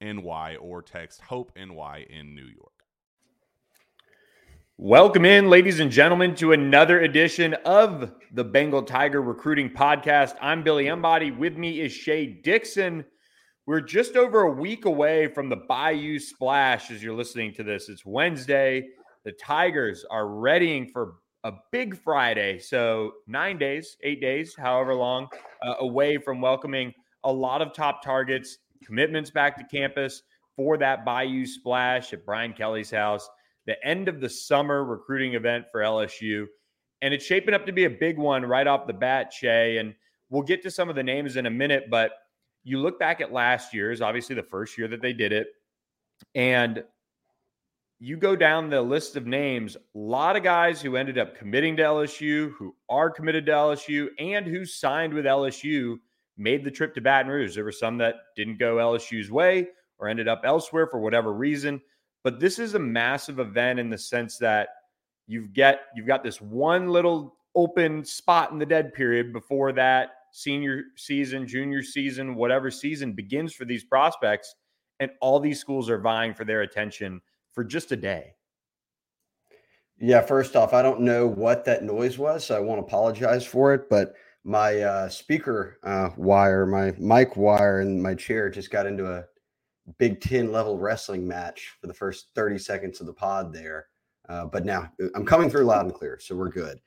NY or text Hope NY in New York. Welcome in, ladies and gentlemen, to another edition of the Bengal Tiger Recruiting Podcast. I'm Billy Embody. With me is Shea Dixon. We're just over a week away from the Bayou Splash as you're listening to this. It's Wednesday. The Tigers are readying for a big Friday. So, nine days, eight days, however long, uh, away from welcoming a lot of top targets commitments back to campus for that Bayou Splash at Brian Kelly's house, the end of the summer recruiting event for LSU. And it's shaping up to be a big one right off the bat, Shea. And we'll get to some of the names in a minute, but you look back at last year's, obviously the first year that they did it, and you go down the list of names, a lot of guys who ended up committing to LSU, who are committed to LSU, and who signed with LSU made the trip to Baton Rouge. There were some that didn't go LSU's way or ended up elsewhere for whatever reason. But this is a massive event in the sense that you've get you've got this one little open spot in the dead period before that senior season, junior season, whatever season begins for these prospects, and all these schools are vying for their attention for just a day. Yeah, first off, I don't know what that noise was, so I won't apologize for it, but my uh, speaker uh, wire, my mic wire, and my chair just got into a Big Ten level wrestling match for the first 30 seconds of the pod there. Uh, but now uh, I'm coming through loud and clear, so we're good.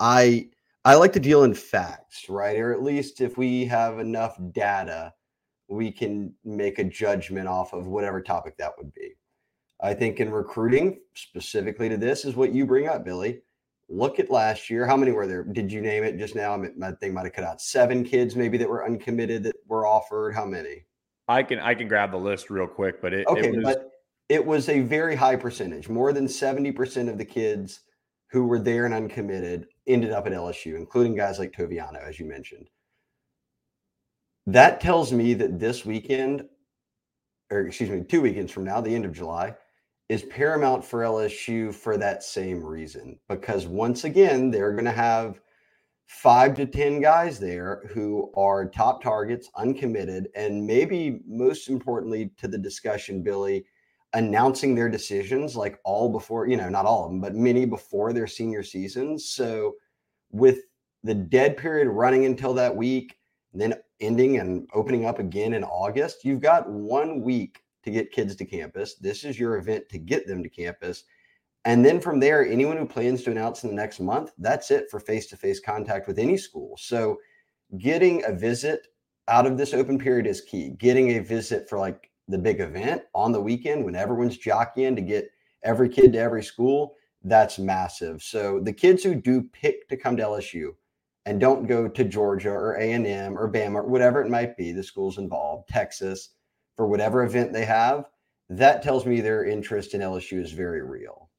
I I like to deal in facts, right? Or at least if we have enough data, we can make a judgment off of whatever topic that would be. I think in recruiting, specifically to this, is what you bring up, Billy look at last year. How many were there? Did you name it just now? My thing might have cut out. Seven kids maybe that were uncommitted that were offered. How many? I can I can grab the list real quick, but it okay, it was, but it was a very high percentage. More than seventy percent of the kids who were there and uncommitted ended up at LSU, including guys like Toviano, as you mentioned. That tells me that this weekend, or excuse me, two weekends from now, the end of July, is paramount for LSU for that same reason. Because once again, they're going to have five to 10 guys there who are top targets, uncommitted, and maybe most importantly to the discussion, Billy, announcing their decisions like all before, you know, not all of them, but many before their senior seasons. So with the dead period running until that week, then ending and opening up again in August, you've got one week to get kids to campus. This is your event to get them to campus. And then from there, anyone who plans to announce in the next month, that's it for face to face contact with any school. So getting a visit out of this open period is key. Getting a visit for like the big event on the weekend when everyone's jockeying to get every kid to every school, that's massive. So the kids who do pick to come to LSU and don't go to Georgia or A&M or Bama or whatever it might be, the schools involved, Texas, for whatever event they have, that tells me their interest in LSU is very real.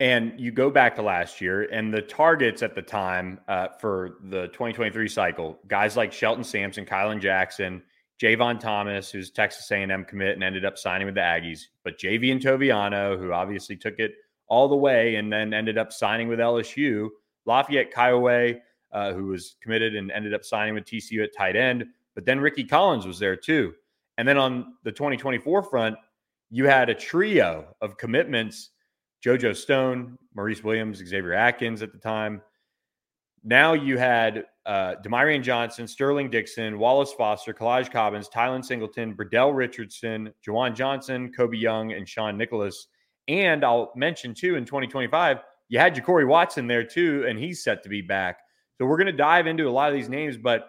And you go back to last year, and the targets at the time uh, for the 2023 cycle, guys like Shelton Sampson, Kylan Jackson, Javon Thomas, who's Texas A&M commit and ended up signing with the Aggies, but Javien Toviano, who obviously took it all the way and then ended up signing with LSU, Lafayette Kiowa, uh, who was committed and ended up signing with TCU at tight end, but then Ricky Collins was there too. And then on the 2024 front, you had a trio of commitments JoJo Stone, Maurice Williams, Xavier Atkins at the time. Now you had uh, Johnson, Sterling Dixon, Wallace Foster, Kolaj Cobbins, Tylen Singleton, Burdell Richardson, Juwan Johnson, Kobe Young, and Sean Nicholas. And I'll mention too in 2025, you had JaCorey Watson there too, and he's set to be back. So we're going to dive into a lot of these names, but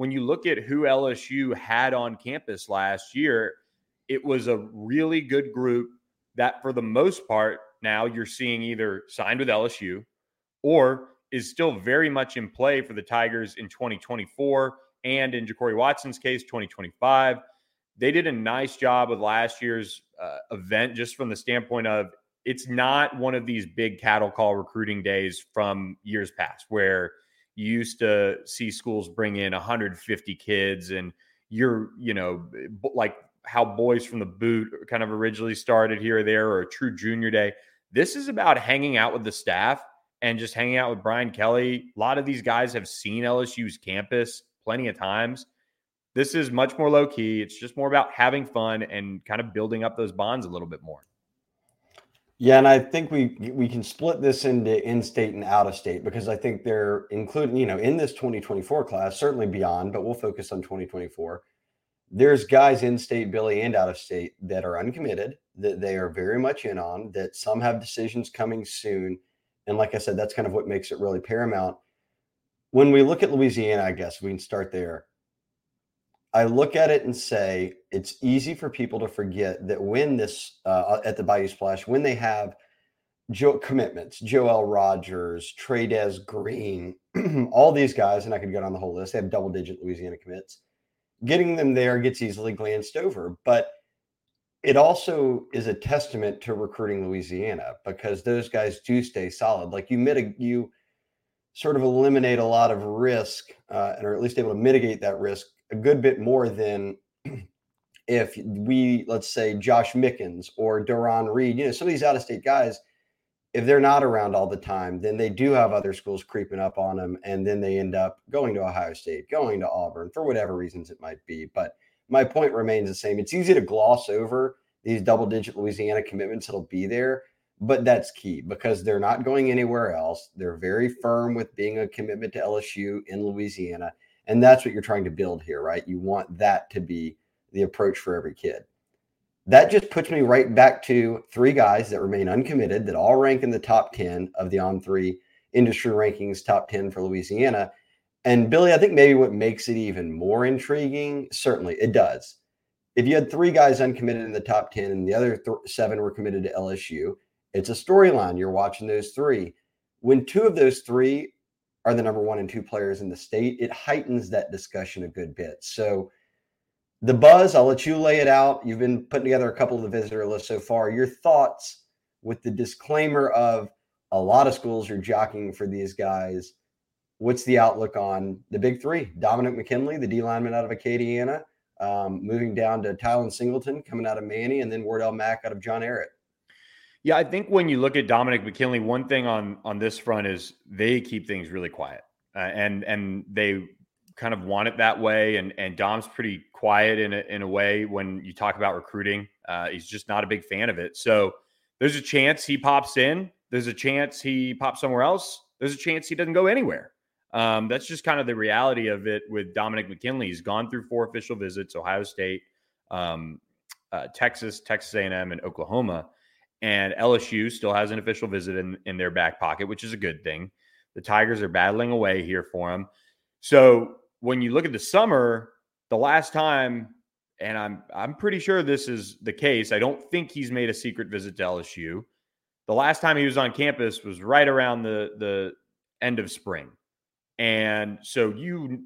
when you look at who LSU had on campus last year, it was a really good group that, for the most part, now you're seeing either signed with LSU or is still very much in play for the Tigers in 2024 and in JaCorey Watson's case, 2025. They did a nice job with last year's uh, event just from the standpoint of it's not one of these big cattle call recruiting days from years past where you used to see schools bring in 150 kids and you're, you know, eh, like how boys from the boot kind of originally started here or there or a true junior day. This is about hanging out with the staff and just hanging out with Brian Kelly. A lot of these guys have seen LSU's campus plenty of times. This is much more low key. It's just more about having fun and kind of building up those bonds a little bit more. Yeah, and I think we we can split this into in-state and out-of-state because I think they're including, you know, in this 2024 class, certainly beyond, but we'll focus on 2024. There's guys in state, Billy, and out of state that are uncommitted, that they are very much in on, that some have decisions coming soon. And like I said, that's kind of what makes it really paramount. When we look at Louisiana, I guess we can start there. I look at it and say it's easy for people to forget that when this uh, at the Bayou Splash, when they have Joe commitments, Joel Rogers, Trey'Dez Green, all these guys, and I could go down the whole list. They have double digit Louisiana commits. Getting them there gets easily glanced over, but it also is a testament to recruiting Louisiana because those guys do stay solid. Like you mitigate, you sort of eliminate a lot of risk, uh, and or at least able to mitigate that risk a good bit more than if we, let's say, Josh Mickens or Duron Reed, you know, some of these out of state guys, if they're not around all the time, then they do have other schools creeping up on them. And then they end up going to Ohio State, going to Auburn for whatever reasons it might be. But my point remains the same. It's easy to gloss over these double digit Louisiana commitments that'll be there, but that's key because they're not going anywhere else. They're very firm with being a commitment to LSU in Louisiana. And that's what you're trying to build here, right? You want that to be the approach for every kid. That just puts me right back to three guys that remain uncommitted that all rank in the top 10 of the on three industry rankings, top 10 for Louisiana. And Billy, I think maybe what makes it even more intriguing, certainly it does. If you had three guys uncommitted in the top 10 and the other th- seven were committed to LSU, it's a storyline. You're watching those three. When two of those three are the number one and two players in the state, it heightens that discussion a good bit. So, the buzz, I'll let you lay it out. You've been putting together a couple of the visitor lists so far. Your thoughts with the disclaimer of a lot of schools are jockeying for these guys. What's the outlook on the big three? Dominic McKinley, the D lineman out of Acadiana, um, moving down to Tylen Singleton coming out of Many, and then Wardell Mack out of John Ehret. Yeah, I think when you look at Dominic McKinley, one thing on on this front is they keep things really quiet, uh, and and they kind of want it that way. And and Dom's pretty quiet in a, in a way when you talk about recruiting. Uh, he's just not a big fan of it. So there's a chance he pops in. There's a chance he pops somewhere else. There's a chance he doesn't go anywhere. Um, that's just kind of the reality of it with Dominic McKinley. He's gone through four official visits: Ohio State, um, uh, Texas, Texas A&M, and Oklahoma. And LSU still has an official visit in, in their back pocket, which is a good thing. The Tigers are battling away here for him. So when you look at the summer, the last time, and I'm I'm pretty sure this is the case. I don't think he's made a secret visit to LSU. The last time he was on campus was right around the the end of spring. And so you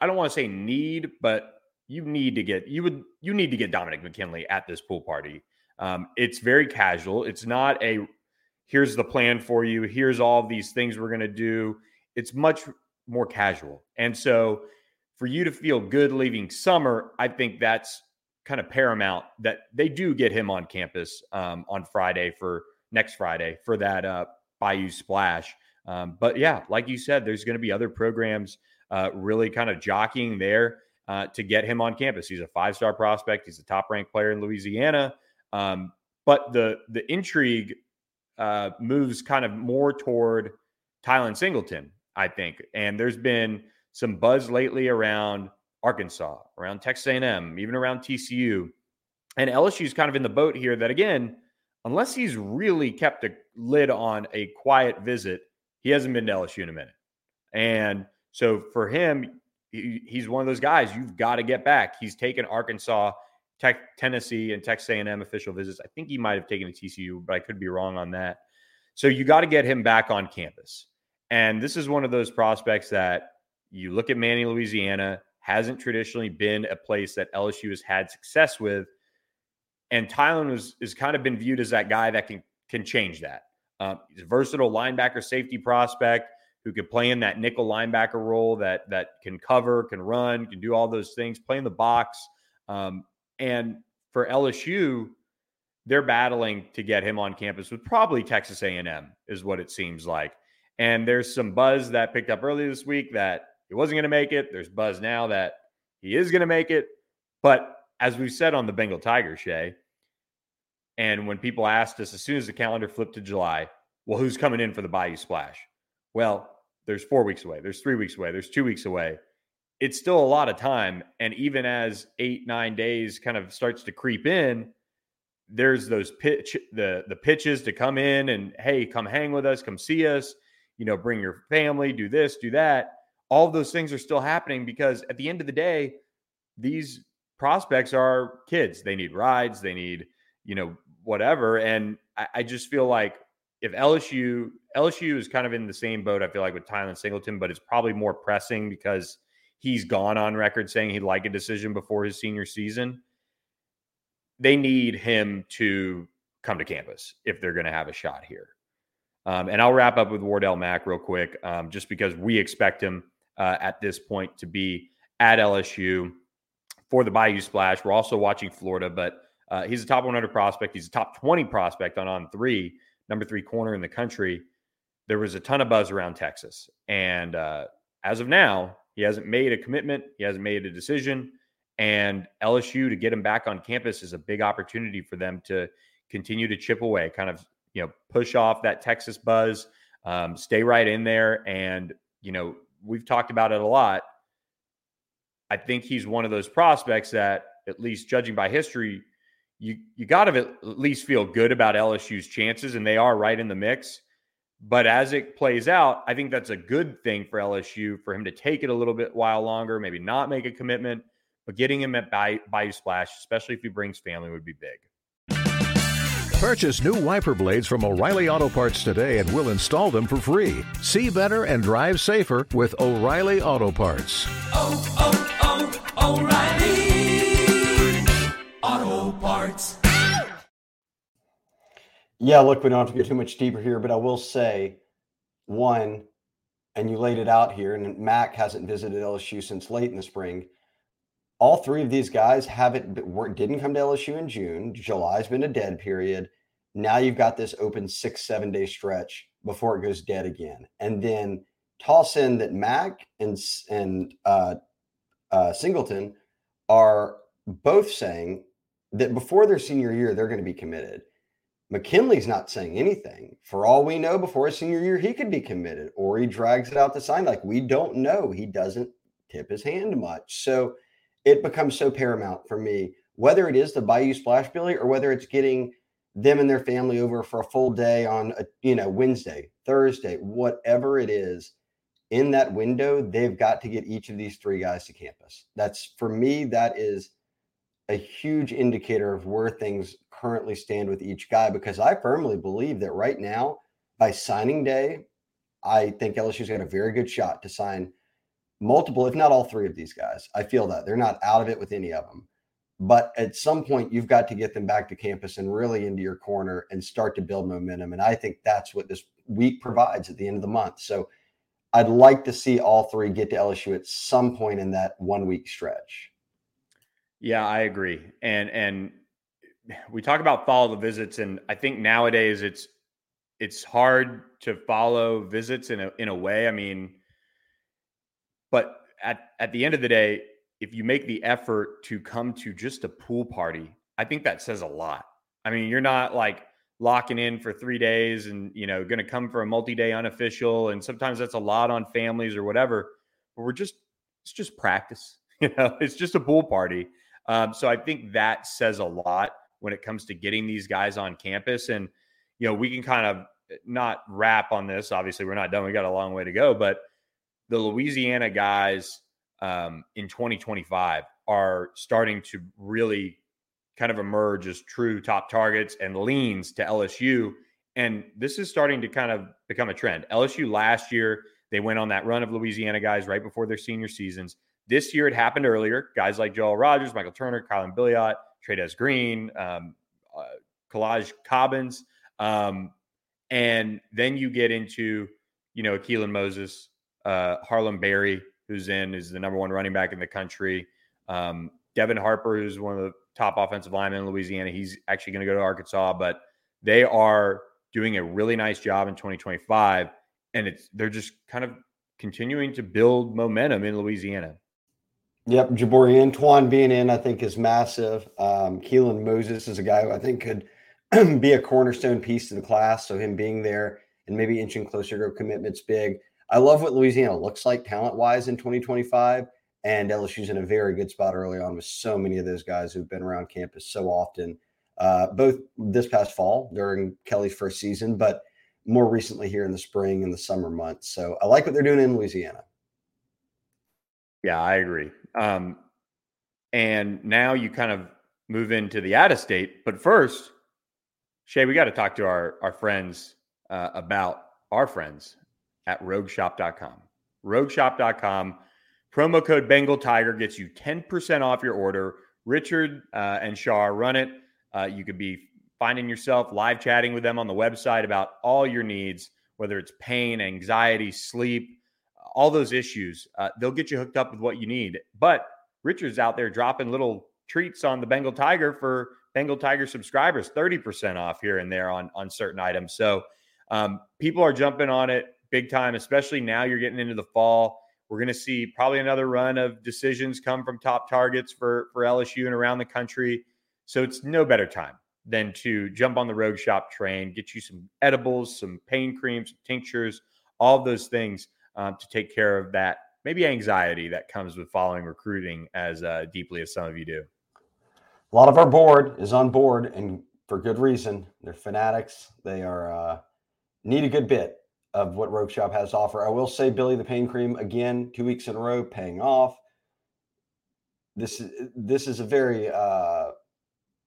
I don't want to say need, but you need to get you would you need to get Dominic McKinley at this pool party. Um, it's very casual. It's not a here's the plan for you. Here's all these things we're going to do. It's much more casual. And so for you to feel good leaving summer, I think that's kind of paramount that they do get him on campus um, on Friday for next Friday for that uh, Bayou Splash. Um, but yeah, like you said, there's going to be other programs uh, really kind of jockeying there uh, to get him on campus. He's a five star prospect. He's a top ranked player in Louisiana. Um, but the the intrigue uh, moves kind of more toward Tylen Singleton, I think. And there's been some buzz lately around Arkansas, around Texas A&M, even around TCU. And LSU's kind of in the boat here that again, unless he's really kept a lid on a quiet visit, he hasn't been to LSU in a minute. And so for him, he, he's one of those guys you've got to get back. He's taken Arkansas, Tech, Tennessee, and Texas A&M official visits. I think he might have taken a TCU, but I could be wrong on that. So you got to get him back on campus. And this is one of those prospects that you look at Many, Louisiana, hasn't traditionally been a place that LSU has had success with. And Tylen was is kind of been viewed as that guy that can can change that. Um, he's a versatile linebacker safety prospect who could play in that nickel linebacker role that that can cover, can run, can do all those things, play in the box. Um, and for LSU, they're battling to get him on campus with probably Texas A&M is what it seems like. And there's some buzz that picked up earlier this week that he wasn't going to make it. There's buzz now that he is going to make it. But as we said on the Bengal Tiger, Shea, and when people asked us as soon as the calendar flipped to July, well, who's coming in for the Bayou Splash? Well, there's four weeks away, there's three weeks away, there's two weeks away. It's still a lot of time. And even as eight, nine days kind of starts to creep in, there's those pitch the the pitches to come in and hey, come hang with us, come see us, you know, bring your family, do this, do that. All those things are still happening because at the end of the day, these prospects are kids. They need rides, they need, you know, whatever. And I, I just feel like if LSU LSU is kind of in the same boat, I feel like with Tylen Singleton, but it's probably more pressing because he's gone on record saying he'd like a decision before his senior season. They need him to come to campus if they're going to have a shot here. Um, and I'll wrap up with Wardell Mack real quick, um, just because we expect him uh, at this point to be at LSU for the Bayou Splash. We're also watching Florida, but uh, he's a top 100 prospect. He's a top 20 prospect on on three, number three corner in the country. There was a ton of buzz around Texas, and uh, as of now, he hasn't made a commitment. He hasn't made a decision. And LSU to get him back on campus is a big opportunity for them to continue to chip away, kind of you know push off that Texas buzz, um, stay right in there, and you know we've talked about it a lot. I think he's one of those prospects that, at least judging by history, you you got to at least feel good about LSU's chances, and they are right in the mix. But as it plays out, I think that's a good thing for LSU for him to take it a little bit while longer, maybe not make a commitment, but getting him at Bayou Splash, especially if he brings family, would be big. Purchase new wiper blades from O'Reilly Auto Parts today and we'll install them for free. See better and drive safer with O'Reilly Auto Parts. Oh, oh, oh, O'Reilly Auto Parts. Yeah, look, we don't have to go too much deeper here, but I will say one, and you laid it out here, and Mack hasn't visited LSU since late in the spring all three of these guys haven't didn't come to LSU in June. July's been a dead period. Now you've got this open six seven day stretch before it goes dead again, and then toss in that Mack and and uh, uh, Singleton are both saying that before their senior year they're going to be committed. McKinley's not saying anything. For all we know, before his senior year, he could be committed, or he drags it out to sign. Like we don't know. He doesn't tip his hand much. So it becomes so paramount for me, whether it is the Bayou Splash Billy or whether it's getting them and their family over for a full day on a you know Wednesday, Thursday, whatever it is. in that window, they've got to get each of these three guys to campus. That's for me, that is a huge indicator of where things currently stand with each guy because I firmly believe that right now, by signing day, I think LSU's got a very good shot to sign multiple, if not all three of these guys. I feel that they're not out of it with any of them. But at some point, you've got to get them back to campus and really into your corner and start to build momentum. And I think that's what this week provides at the end of the month. So I'd like to see all three get to LSU at some point in that one week stretch. Yeah, I agree. And and we talk about follow the visits, and I think nowadays it's it's hard to follow visits in a in a way. I mean, but at at the end of the day, if you make the effort to come to just a pool party, I think that says a lot. I mean, you're not like locking in for three days and you know going to come for a multi-day unofficial, and sometimes that's a lot on families or whatever. But we're just it's just practice. You know, it's just a pool party. Um, so I think that says a lot when it comes to getting these guys on campus. And, you know, we can kind of eh, not wrap on this. Obviously, we're not done. We got a long way to go. But the Louisiana guys um, in 2025 are starting to really kind of emerge as true top targets and leans to LSU. And this is starting to kind of become a trend. LSU last year, they went on that run of Louisiana guys right before their senior seasons. This year, it happened earlier. Guys like Joel Rogers, Michael Turner, Kylan Billiot, Trey'Dez Green, um, uh, Kolaj Cobbins. Um, and then you get into, you know, Keelan Moses, uh, Harlem Berry, who's in, is the number one running back in the country. Um, Devin Harper, who's one of the top offensive linemen in Louisiana. He's actually going to go to Arkansas, but they are doing a really nice job in 2025. And it's they're just kind of continuing to build momentum in Louisiana. Yep, Jabari Antoine being in, I think, is massive. Um, Keelan Moses is a guy who I think could be a cornerstone piece to the class. So him being there and maybe inching closer to a commitment's big. I love what Louisiana looks like talent wise in 2025. And LSU's in a very good spot early on with so many of those guys who've been around campus so often, uh, both this past fall during Kelly's first season, but more recently here in the spring and the summer months. So I like what they're doing in Louisiana. Yeah, I agree. Um, and now you kind of move into the out of state. But first, Shea, we got to talk to our, our friends uh, about our friends at rogueshop.com. Rogueshop.com. Promo code Bengal Tiger gets you 10% off your order. Richard uh, and Shar run it. Uh, you could be finding yourself live chatting with them on the website about all your needs, whether it's pain, anxiety, sleep, all those issues. Uh, they'll get you hooked up with what you need. But Richard's out there dropping little treats on the Bengal Tiger for Bengal Tiger subscribers, 30% off here and there on, on certain items. So um, people are jumping on it big time, especially now you're getting into the fall. We're going to see probably another run of decisions come from top targets for, for LSU and around the country. So it's no better time than to jump on the Rogue Shop train, get you some edibles, some pain creams, tinctures, all of those things um, to take care of that maybe anxiety that comes with following recruiting as uh, deeply as some of you do. A lot of our board is on board, and for good reason. They're fanatics. They are uh, need a good bit of what Rogue Shop has to offer. I will say, Billy, the pain cream again, two weeks in a row, paying off. This is this is a very uh,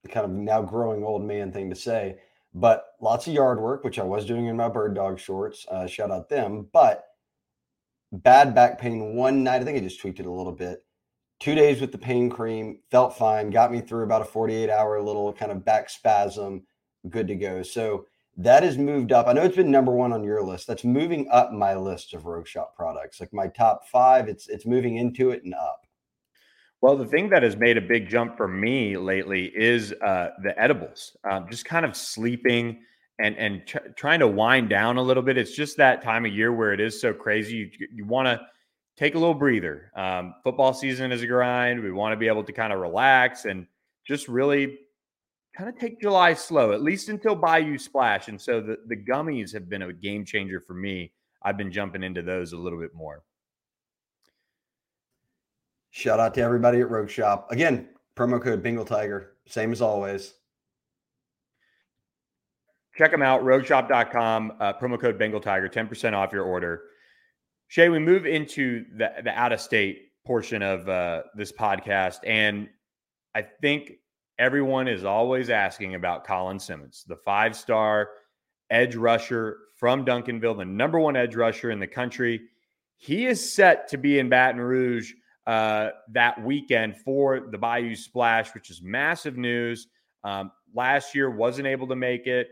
kind of now growing old man thing to say, but lots of yard work, which I was doing in my bird dog shorts. Uh, shout out them, but bad back pain one night. I think I just tweaked it a little bit. Two days with the pain cream, felt fine, got me through about a 48 hour little kind of back spasm, good to go. So that has moved up. I know it's been number one on your list. That's moving up my list of Rogue Shop products. Like my top five, it's it's moving into it and up. Well, the thing that has made a big jump for me lately is uh, the edibles. Um, just kind of sleeping and and tr- trying to wind down a little bit. It's just that time of year where it is so crazy. You you want to take a little breather. Um, football season is a grind. We want to be able to kind of relax and just really kind of take July slow, at least until Bayou Splash. And so the the gummies have been a game changer for me. I've been jumping into those a little bit more. Shout out to everybody at Rogue Shop. Again, promo code Bengal Tiger, same as always. Check them out, rogueshop.com, uh, promo code Bengal Tiger, 10% off your order. Shea, we move into the, the out of state portion of uh, this podcast. And I think everyone is always asking about Colin Simmons, the five star edge rusher from Duncanville, the number one edge rusher in the country. He is set to be in Baton Rouge uh, that weekend for the Bayou Splash, which is massive news. Um, last year wasn't able to make it.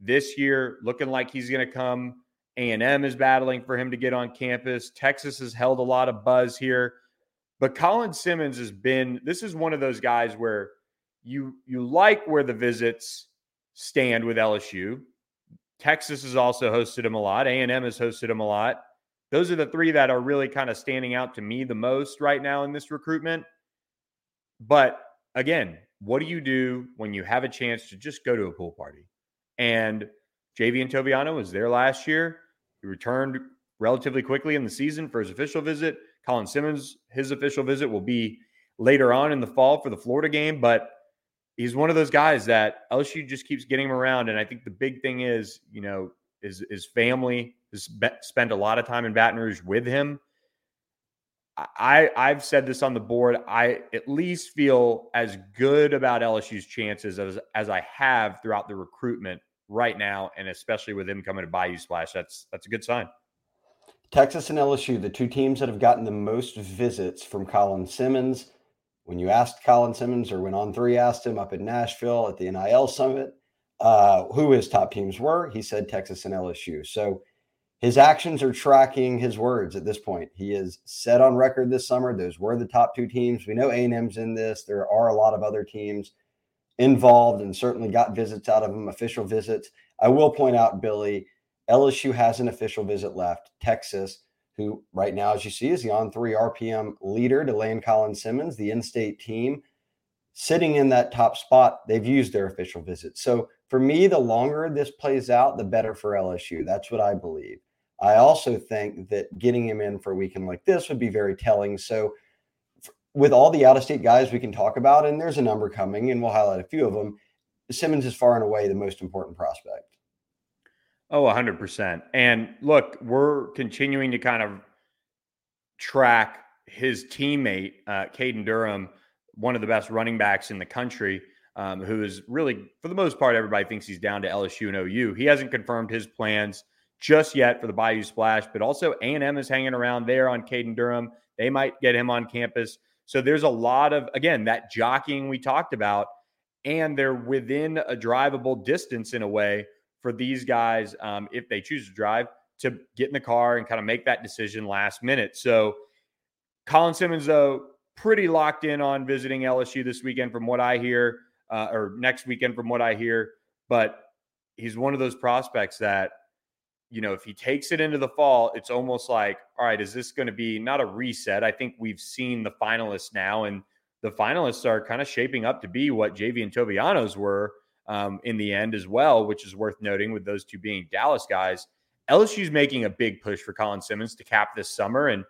This year, looking like he's going to come. A&M is battling for him to get on campus. Texas has held a lot of buzz here. But Colin Simmons has been this is one of those guys where you you like where the visits stand with LSU. Texas has also hosted him a lot. A&M has hosted him a lot. Those are the three that are really kind of standing out to me the most right now in this recruitment. But again, what do you do when you have a chance to just go to a pool party? And Javien Toviano was there last year. He returned relatively quickly in the season for his official visit. Colin Simmons, his official visit will be later on in the fall for the Florida game, but he's one of those guys that LSU just keeps getting him around. And I think the big thing is, you know, is his family has spent a lot of time in Baton Rouge with him. I I've said this on the board. I at least feel as good about LSU's chances as as I have throughout the recruitment right now, and especially with him coming to Bayou Splash. That's that's a good sign. Texas and LSU, the two teams that have gotten the most visits from Colin Simmons. When you asked Colin Simmons, or when On Three asked him up in Nashville at the NIL Summit, uh, who his top teams were, he said Texas and LSU. So his actions are tracking his words at this point. He is set on record this summer. Those were the top two teams. We know A&M's in this. There are a lot of other teams involved and certainly got visits out of them, official visits. I will point out, Billy, LSU has an official visit left. Texas, who right now, as you see, is the on three RPM leader to land Colin Simmons, the in state team, sitting in that top spot. They've used their official visit. So for me, the longer this plays out, the better for LSU. That's what I believe. I also think that getting him in for a weekend like this would be very telling. So with all the out of state guys we can talk about, and there's a number coming, and we'll highlight a few of them. Simmons is far and away the most important prospect. Oh, 100%. And look, we're continuing to kind of track his teammate, uh, Caden Durham, one of the best running backs in the country, um, who is really, for the most part, everybody thinks he's down to LSU and OU. He hasn't confirmed his plans just yet for the Bayou Splash, but also A&M is hanging around there on Caden Durham. They might get him on campus. So there's a lot of, again, that jockeying we talked about, and they're within a drivable distance in a way for these guys, um, if they choose to drive, to get in the car and kind of make that decision last minute. So Colin Simmons, though, pretty locked in on visiting LSU this weekend, from what I hear, uh, or next weekend, from what I hear. But he's one of those prospects that you know, if he takes it into the fall, it's almost like, all right, is this going to be not a reset? I think we've seen the finalists now, and the finalists are kind of shaping up to be what Javien Toviano's were um, in the end as well, which is worth noting with those two being Dallas guys. LSU's making a big push for Colin Simmons to cap this summer. And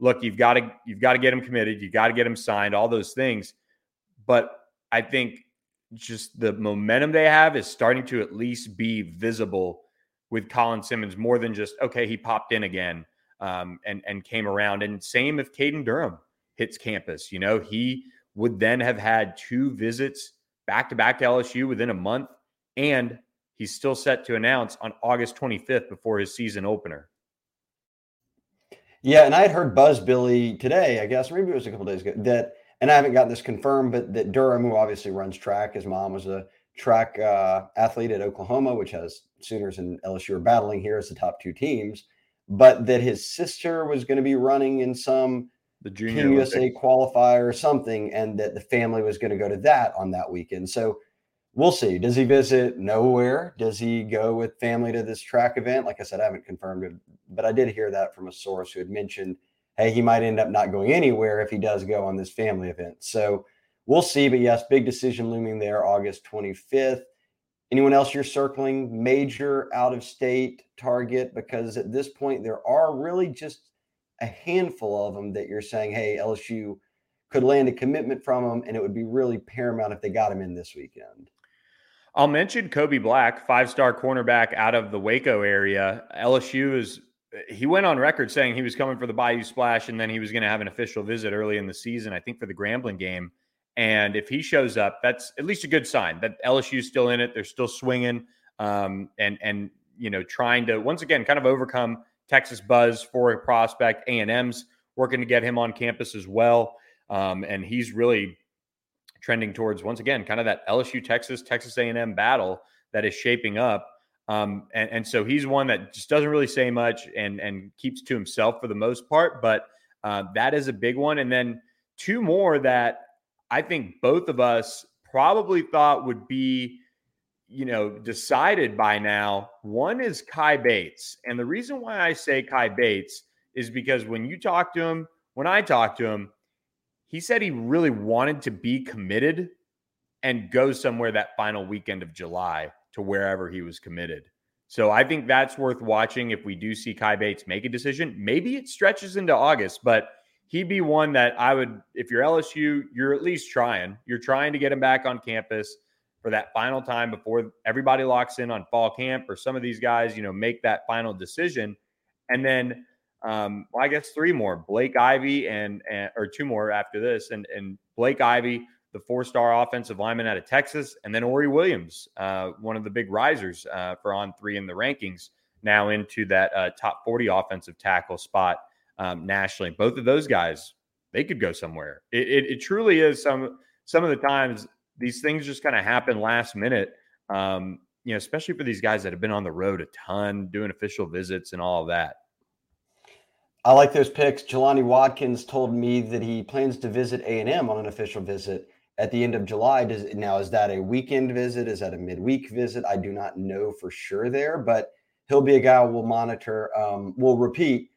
look, you've got to you've got to get him committed, you've got to get him signed, all those things. But I think just the momentum they have is starting to at least be visible with Colin Simmons more than just okay, he popped in again um, and and came around. And same if Caden Durham hits campus, you know, he would then have had two visits back to back to LSU within a month, and he's still set to announce on August 25th before his season opener. Yeah, and I had heard Buzz Billy today, I guess, maybe it was a couple days ago, that, and I haven't gotten this confirmed, but that Durham, who obviously runs track, his mom was a track uh, athlete at Oklahoma, which has Sooners and LSU are battling here as the top two teams, but that his sister was going to be running in some the junior USA qualifier or something, and that the family was going to go to that on that weekend. So we'll see. Does he visit nowhere? Does he go with family to this track event? Like I said, I haven't confirmed it, but I did hear that from a source who had mentioned, hey, he might end up not going anywhere if he does go on this family event. So we'll see. But yes, big decision looming there, August 25th. Anyone else you're circling major out of state target? Because at this point, there are really just a handful of them that you're saying, hey, LSU could land a commitment from them, and it would be really paramount if they got him in this weekend. I'll mention Kobe Black, five star cornerback out of the Waco area. LSU is he went on record saying he was coming for the Bayou Splash and then he was going to have an official visit early in the season, I think for the Grambling game. And if he shows up, that's at least a good sign that LSU's still in it. They're still swinging um, and and you know trying to once again kind of overcome Texas buzz for a prospect. A and M's working to get him on campus as well, um, and he's really trending towards once again kind of that LSU Texas Texas A and M battle that is shaping up. Um, and, and so he's one that just doesn't really say much and and keeps to himself for the most part. But uh, that is a big one. And then two more that I think both of us probably thought would be, you know, decided by now. One is Kai Bates. And the reason why I say Kai Bates is because when you talk to him, when I talked to him, he said he really wanted to be committed and go somewhere that final weekend of July to wherever he was committed. So I think that's worth watching if we do see Kai Bates make a decision. Maybe it stretches into August, but he'd be one that I would, if you're LSU, you're at least trying. You're trying to get him back on campus for that final time before everybody locks in on fall camp or some of these guys, you know, make that final decision. And then, um, well, I guess three more Blake Ivy and, and or two more after this. And, and Blake Ivy, the four star offensive lineman out of Texas, and then Ori Williams, uh, one of the big risers uh, for on three in the rankings, now into that uh, top 40 offensive tackle spot um, nationally. Both of those guys, they could go somewhere. It, it, it truly is some some of the times these things just kind of happen last minute. Um, you know, especially for these guys that have been on the road a ton, doing official visits and all of that. I like those picks. Jelani Watkins told me that he plans to visit A and M on an official visit at the end of July. Does now is that a weekend visit? Is that a midweek visit? I do not know for sure there, but he'll be a guy we'll monitor. Um, we'll repeat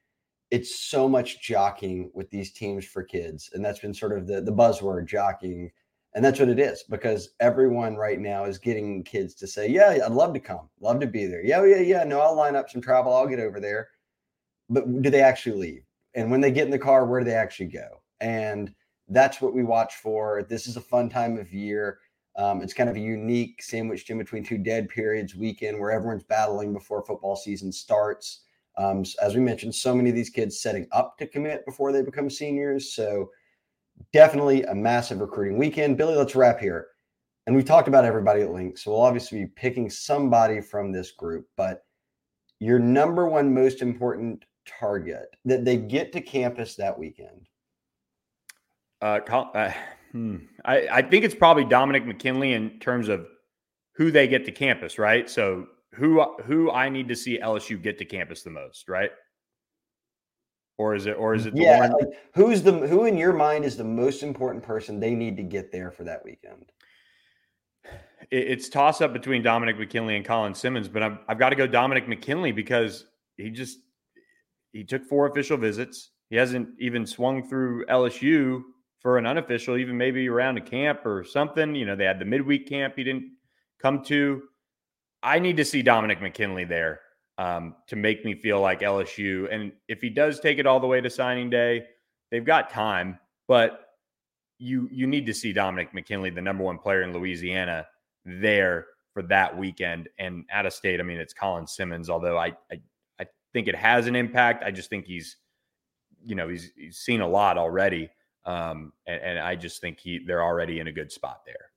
it's so much jockeying with these teams for kids. And that's been sort of the, the buzzword jockeying. And that's what it is because everyone right now is getting kids to say, Yeah, I'd love to come, love to be there. Yeah, yeah, yeah. No, I'll line up some travel, I'll get over there. But do they actually leave? And when they get in the car, where do they actually go? And that's what we watch for. This is a fun time of year. Um, it's kind of a unique sandwiched in between two dead periods weekend where everyone's battling before football season starts. Um, as we mentioned, so many of these kids setting up to commit before they become seniors. So definitely a massive recruiting weekend. Billy, let's wrap here. And we talked about everybody at Link, so we'll obviously be picking somebody from this group. But your number one most important target that they get to campus that weekend? Uh, uh hmm. I, I think it's probably Dominic McKinley in terms of who they get to campus, right? So who who I need to see LSU get to campus the most, right? Or is it or is it yeah? Like who's the who in your mind is the most important person they need to get there for that weekend? It's toss up between Dominic McKinley and Colin Simmons, but I've, I've got to go Dominic McKinley because he just he took four official visits. He hasn't even swung through LSU for an unofficial, even maybe around a camp or something. You know, they had the midweek camp he didn't come to. I need to see Dominic McKinley there um, to make me feel like LSU. And if he does take it all the way to signing day, they've got time. But you you need to see Dominic McKinley, the number one player in Louisiana, there for that weekend. And out of state, I mean, it's Colin Simmons. Although I I, I think it has an impact. I just think he's you know he's he's seen a lot already. Um, and, and I just think he they're already in a good spot there.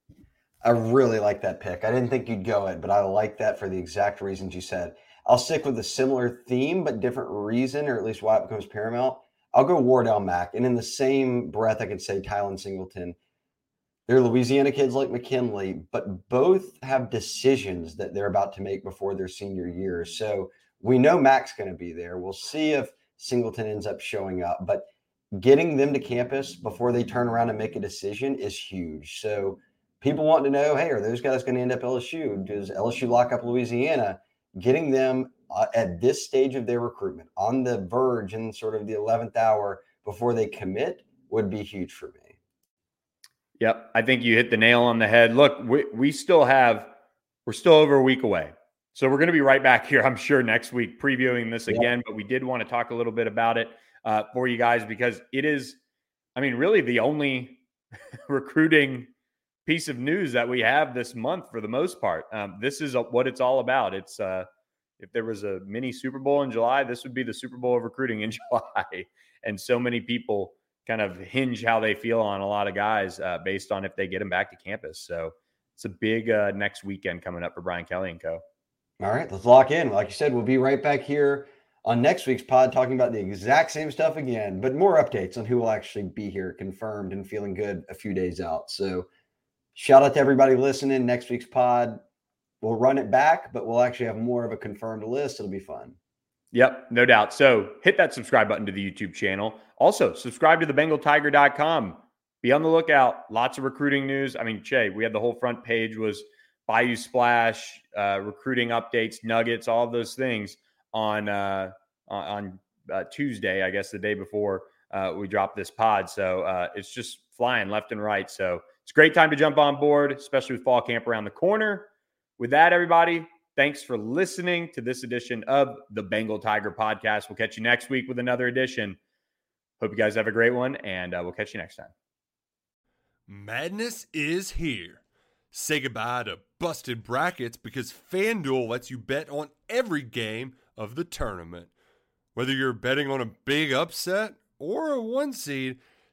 I really like that pick. I didn't think you'd go it, but I like that for the exact reasons you said. I'll stick with a similar theme, but different reason, or at least why it becomes paramount. I'll go Wardell Mack. And in the same breath, I could say Tylen Singleton. They're Louisiana kids like McKinley, but both have decisions that they're about to make before their senior year. So we know Mack's going to be there. We'll see if Singleton ends up showing up, but getting them to campus before they turn around and make a decision is huge. So people want to know, hey, are those guys going to end up LSU? Does LSU lock up Louisiana? Getting them uh, at this stage of their recruitment on the verge in sort of the 11th hour before they commit would be huge for me. Yep. I think you hit the nail on the head. Look, we, we still have, we're still over a week away. So we're going to be right back here, I'm sure, next week previewing this again. But we did want to talk a little bit about it uh, for you guys because it is, I mean, really the only recruiting piece of news that we have this month for the most part. Um, this is a, what it's all about. It's uh, if there was a mini Super Bowl in July, this would be the Super Bowl of recruiting in July. and so many people kind of hinge how they feel on a lot of guys uh, based on if they get them back to campus. So it's a big uh, next weekend coming up for Brian Kelly and co. All right, let's lock in. Like you said, we'll be right back here on next week's pod talking about the exact same stuff again, but more updates on who will actually be here confirmed and feeling good a few days out. So shout out to everybody listening. Next week's pod, we'll run it back, but we'll actually have more of a confirmed list. It'll be fun. Yep, no doubt. So hit that subscribe button to the YouTube channel. Also, subscribe to the BengalTiger.com. Be on the lookout. Lots of recruiting news. I mean, Shea, we had the whole front page was Bayou Splash, uh, recruiting updates, nuggets, all those things on uh, on uh, Tuesday, I guess the day before uh, we dropped this pod. So uh, it's just flying left and right. So it's a great time to jump on board, especially with fall camp around the corner. With that, everybody, thanks for listening to this edition of the Bengal Tiger podcast. We'll catch you next week with another edition. Hope you guys have a great one, and uh, we'll catch you next time. Madness is here. Say goodbye to busted brackets because FanDuel lets you bet on every game of the tournament. Whether you're betting on a big upset or a one seed,